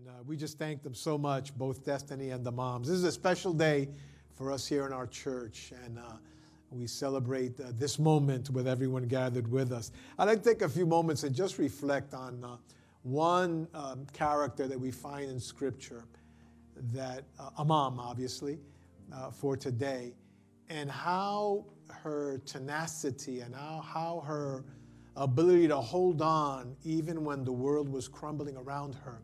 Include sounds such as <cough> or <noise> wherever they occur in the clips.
And uh, we just thank them so much, both Destiny and the moms. This is a special day for us here in our church. And uh, we celebrate uh, this moment with everyone gathered with us. I'd like to take a few moments and just reflect on uh, one um, character that we find in Scripture, that uh, a mom, obviously, uh, for today, and how her tenacity and how, how her ability to hold on even when the world was crumbling around her.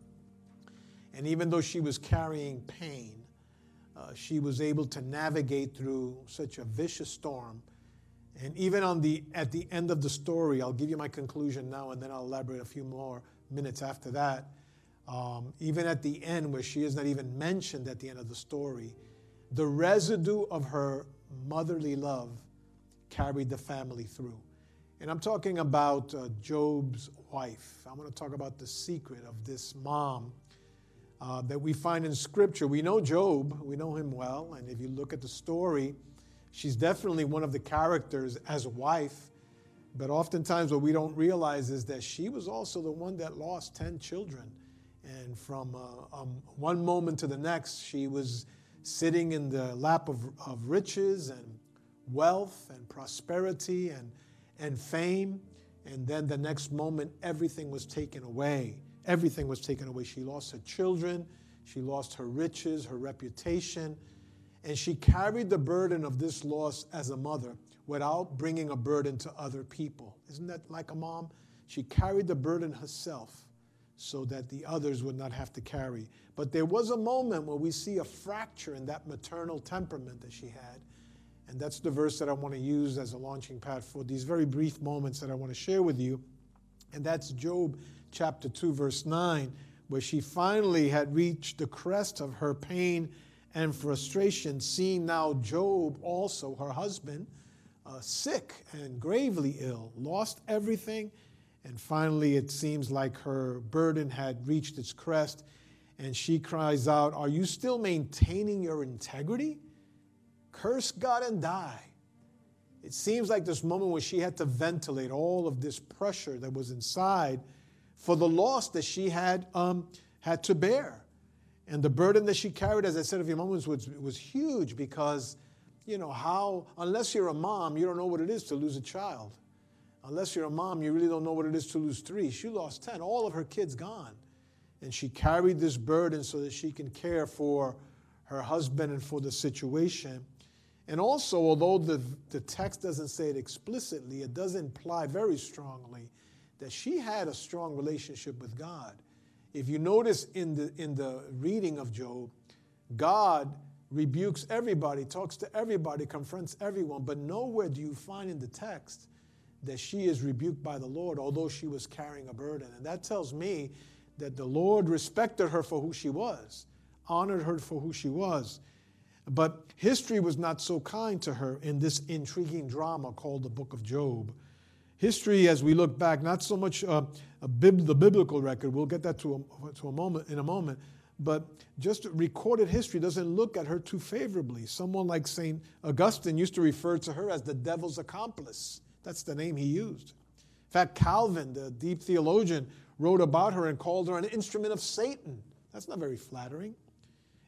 And even though she was carrying pain, uh, she was able to navigate through such a vicious storm. And even on the, at the end of the story, I'll give you my conclusion now and then I'll elaborate a few more minutes after that. Um, even at the end, where she is not even mentioned at the end of the story, the residue of her motherly love carried the family through. And I'm talking about uh, Job's wife. I'm going to talk about the secret of this mom uh, that we find in Scripture. We know Job, we know him well, and if you look at the story, she's definitely one of the characters as a wife. But oftentimes, what we don't realize is that she was also the one that lost 10 children. And from uh, um, one moment to the next, she was sitting in the lap of, of riches and wealth and prosperity and, and fame. And then the next moment, everything was taken away. Everything was taken away. She lost her children, she lost her riches, her reputation, and she carried the burden of this loss as a mother without bringing a burden to other people. Isn't that like a mom? She carried the burden herself so that the others would not have to carry. But there was a moment where we see a fracture in that maternal temperament that she had. And that's the verse that I want to use as a launching pad for these very brief moments that I want to share with you. And that's Job chapter 2, verse 9, where she finally had reached the crest of her pain and frustration, seeing now Job, also her husband, uh, sick and gravely ill, lost everything. And finally, it seems like her burden had reached its crest. And she cries out, Are you still maintaining your integrity? Curse God and die. It seems like this moment where she had to ventilate all of this pressure that was inside for the loss that she had, um, had to bear. And the burden that she carried, as I said a few moments, was, was huge because, you know, how, unless you're a mom, you don't know what it is to lose a child. Unless you're a mom, you really don't know what it is to lose three. She lost 10, all of her kids gone. And she carried this burden so that she can care for her husband and for the situation. And also, although the, the text doesn't say it explicitly, it does imply very strongly that she had a strong relationship with God. If you notice in the, in the reading of Job, God rebukes everybody, talks to everybody, confronts everyone, but nowhere do you find in the text that she is rebuked by the Lord, although she was carrying a burden. And that tells me that the Lord respected her for who she was, honored her for who she was. But history was not so kind to her in this intriguing drama called the Book of Job. History, as we look back, not so much uh, bib- the biblical record, we'll get that to a, to a moment in a moment, but just recorded history doesn't look at her too favorably. Someone like St. Augustine used to refer to her as the devil's accomplice. That's the name he used. In fact, Calvin, the deep theologian, wrote about her and called her an instrument of Satan. That's not very flattering.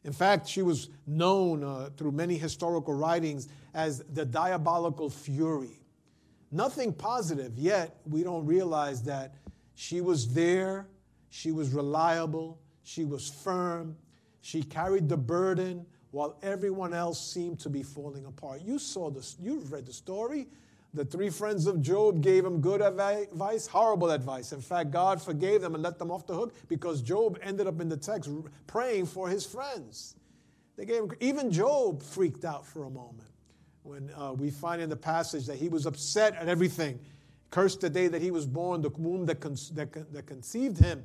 In fact, she was known uh, through many historical writings as the diabolical fury. Nothing positive, yet we don't realize that she was there, she was reliable, she was firm, she carried the burden while everyone else seemed to be falling apart. You saw this, you've read the story. The three friends of Job gave him good advice, horrible advice. In fact, God forgave them and let them off the hook because Job ended up in the text praying for his friends. They gave him, even Job freaked out for a moment when uh, we find in the passage that he was upset at everything. Cursed the day that he was born, the womb that, con- that, con- that conceived him.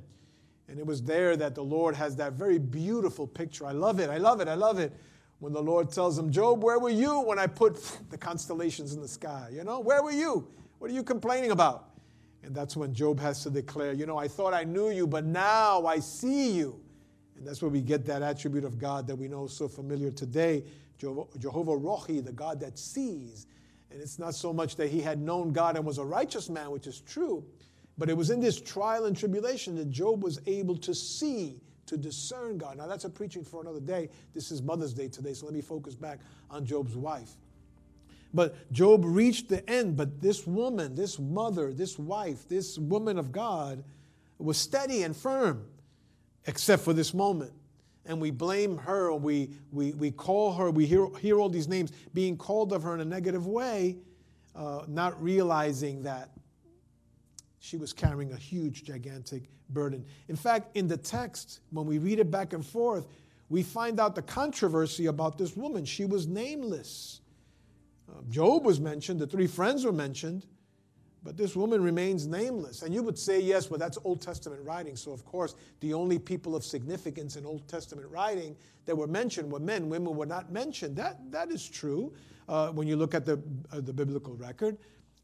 And it was there that the Lord has that very beautiful picture. I love it. I love it. I love it. When the Lord tells him, Job, where were you when I put <laughs> the constellations in the sky? You know, where were you? What are you complaining about? And that's when Job has to declare, you know, I thought I knew you, but now I see you. And that's where we get that attribute of God that we know so familiar today Jehovah Rohi, the God that sees. And it's not so much that he had known God and was a righteous man, which is true, but it was in this trial and tribulation that Job was able to see to discern God. Now, that's a preaching for another day. This is Mother's Day today, so let me focus back on Job's wife. But Job reached the end, but this woman, this mother, this wife, this woman of God was steady and firm, except for this moment. And we blame her, we, we, we call her, we hear, hear all these names being called of her in a negative way, uh, not realizing that she was carrying a huge, gigantic burden. In fact, in the text, when we read it back and forth, we find out the controversy about this woman. She was nameless. Uh, Job was mentioned, the three friends were mentioned, but this woman remains nameless. And you would say, yes, well, that's Old Testament writing. So, of course, the only people of significance in Old Testament writing that were mentioned were men. Women were not mentioned. That, that is true uh, when you look at the, uh, the biblical record.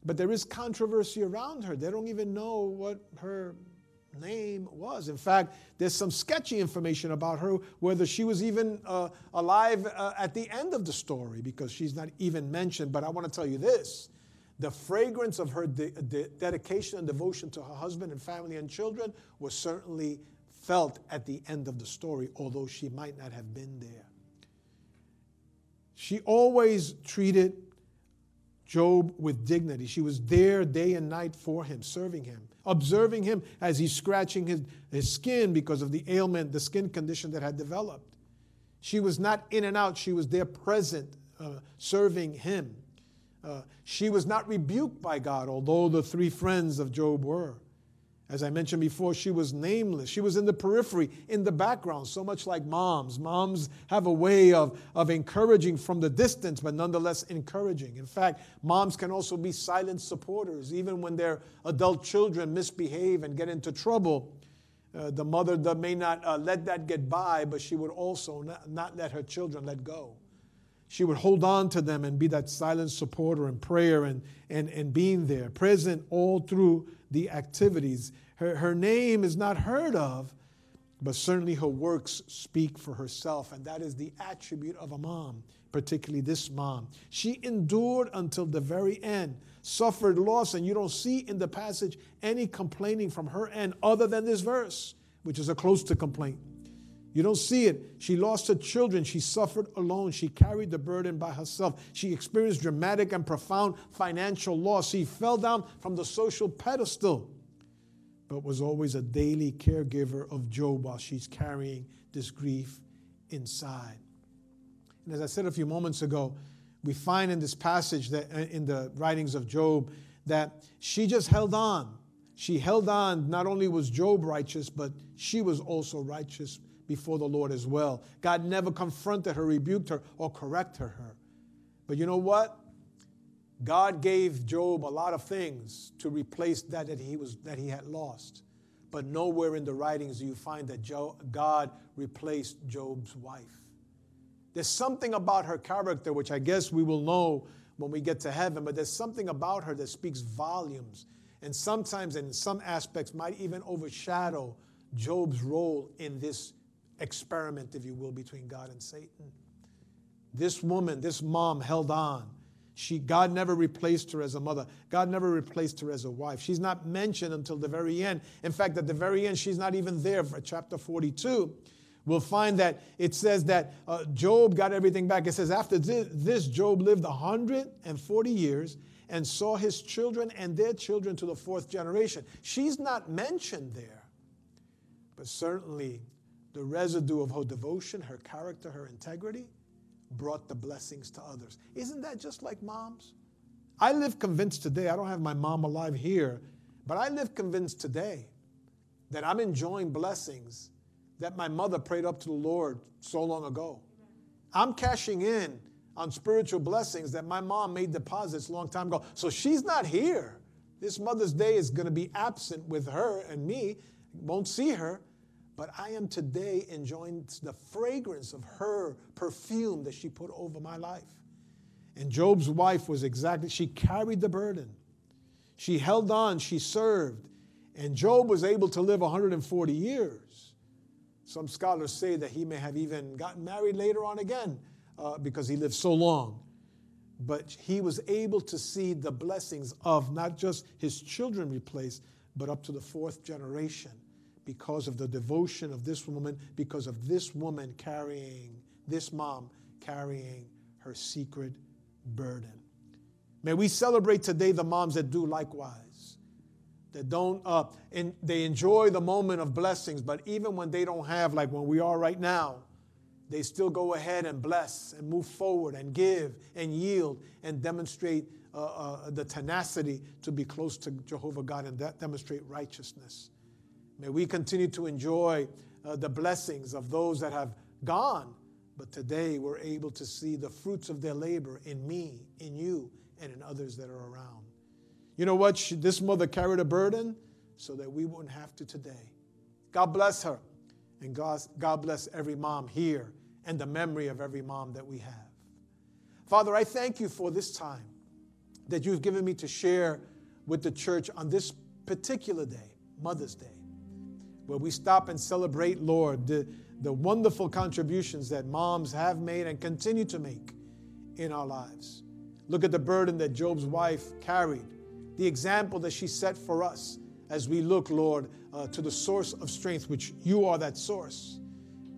But there is controversy around her. They don't even know what her name was. In fact, there's some sketchy information about her, whether she was even uh, alive uh, at the end of the story, because she's not even mentioned. But I want to tell you this the fragrance of her de- de- dedication and devotion to her husband and family and children was certainly felt at the end of the story, although she might not have been there. She always treated Job with dignity. She was there day and night for him, serving him, observing him as he's scratching his, his skin because of the ailment, the skin condition that had developed. She was not in and out, she was there present, uh, serving him. Uh, she was not rebuked by God, although the three friends of Job were. As I mentioned before, she was nameless. She was in the periphery, in the background, so much like moms. Moms have a way of, of encouraging from the distance, but nonetheless encouraging. In fact, moms can also be silent supporters. Even when their adult children misbehave and get into trouble, uh, the mother may not uh, let that get by, but she would also not, not let her children let go she would hold on to them and be that silent supporter in prayer and, and, and being there, present all through the activities. Her, her name is not heard of, but certainly her works speak for herself, and that is the attribute of a mom, particularly this mom. She endured until the very end, suffered loss, and you don't see in the passage any complaining from her end other than this verse, which is a close to complaint. You don't see it. She lost her children. She suffered alone. She carried the burden by herself. She experienced dramatic and profound financial loss. She fell down from the social pedestal, but was always a daily caregiver of Job while she's carrying this grief inside. And as I said a few moments ago, we find in this passage that uh, in the writings of Job that she just held on. She held on. Not only was Job righteous, but she was also righteous before the Lord as well. God never confronted her, rebuked her, or corrected her. But you know what? God gave Job a lot of things to replace that that he was that he had lost. But nowhere in the writings do you find that God replaced Job's wife. There's something about her character which I guess we will know when we get to heaven, but there's something about her that speaks volumes and sometimes in some aspects might even overshadow Job's role in this experiment, if you will, between God and Satan. This woman, this mom held on. She, God never replaced her as a mother. God never replaced her as a wife. She's not mentioned until the very end. In fact, at the very end, she's not even there for chapter 42. We'll find that it says that uh, Job got everything back. It says, after this, Job lived 140 years and saw his children and their children to the fourth generation. She's not mentioned there, but certainly the residue of her devotion, her character, her integrity brought the blessings to others. Isn't that just like moms? I live convinced today, I don't have my mom alive here, but I live convinced today that I'm enjoying blessings that my mother prayed up to the Lord so long ago. I'm cashing in on spiritual blessings that my mom made deposits a long time ago. So she's not here. This Mother's Day is going to be absent with her and me. Won't see her. But I am today enjoying the fragrance of her perfume that she put over my life. And Job's wife was exactly, she carried the burden. She held on, she served. And Job was able to live 140 years. Some scholars say that he may have even gotten married later on again uh, because he lived so long. But he was able to see the blessings of not just his children replaced, but up to the fourth generation because of the devotion of this woman, because of this woman carrying, this mom carrying her secret burden. May we celebrate today the moms that do likewise, that don't, uh, and they enjoy the moment of blessings, but even when they don't have, like when we are right now, they still go ahead and bless and move forward and give and yield and demonstrate uh, uh, the tenacity to be close to Jehovah God and de- demonstrate righteousness. May we continue to enjoy uh, the blessings of those that have gone, but today we're able to see the fruits of their labor in me, in you, and in others that are around. You know what? She, this mother carried a burden so that we wouldn't have to today. God bless her. And God, God bless every mom here and the memory of every mom that we have. Father, I thank you for this time that you've given me to share with the church on this particular day, Mother's Day, where we stop and celebrate, Lord, the, the wonderful contributions that moms have made and continue to make in our lives. Look at the burden that Job's wife carried, the example that she set for us as we look, Lord, uh, to the source of strength, which you are that source,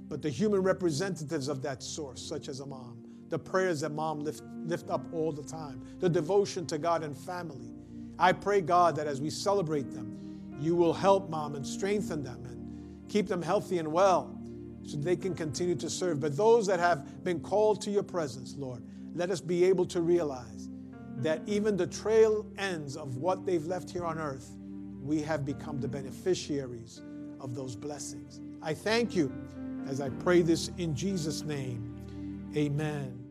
but the human representatives of that source, such as a mom, the prayers that mom lift, lift up all the time, the devotion to God and family. I pray, God, that as we celebrate them, you will help mom and strengthen them and keep them healthy and well so they can continue to serve. But those that have been called to your presence, Lord, let us be able to realize that even the trail ends of what they've left here on earth, we have become the beneficiaries of those blessings. I thank you as I pray this in Jesus' name. Amen.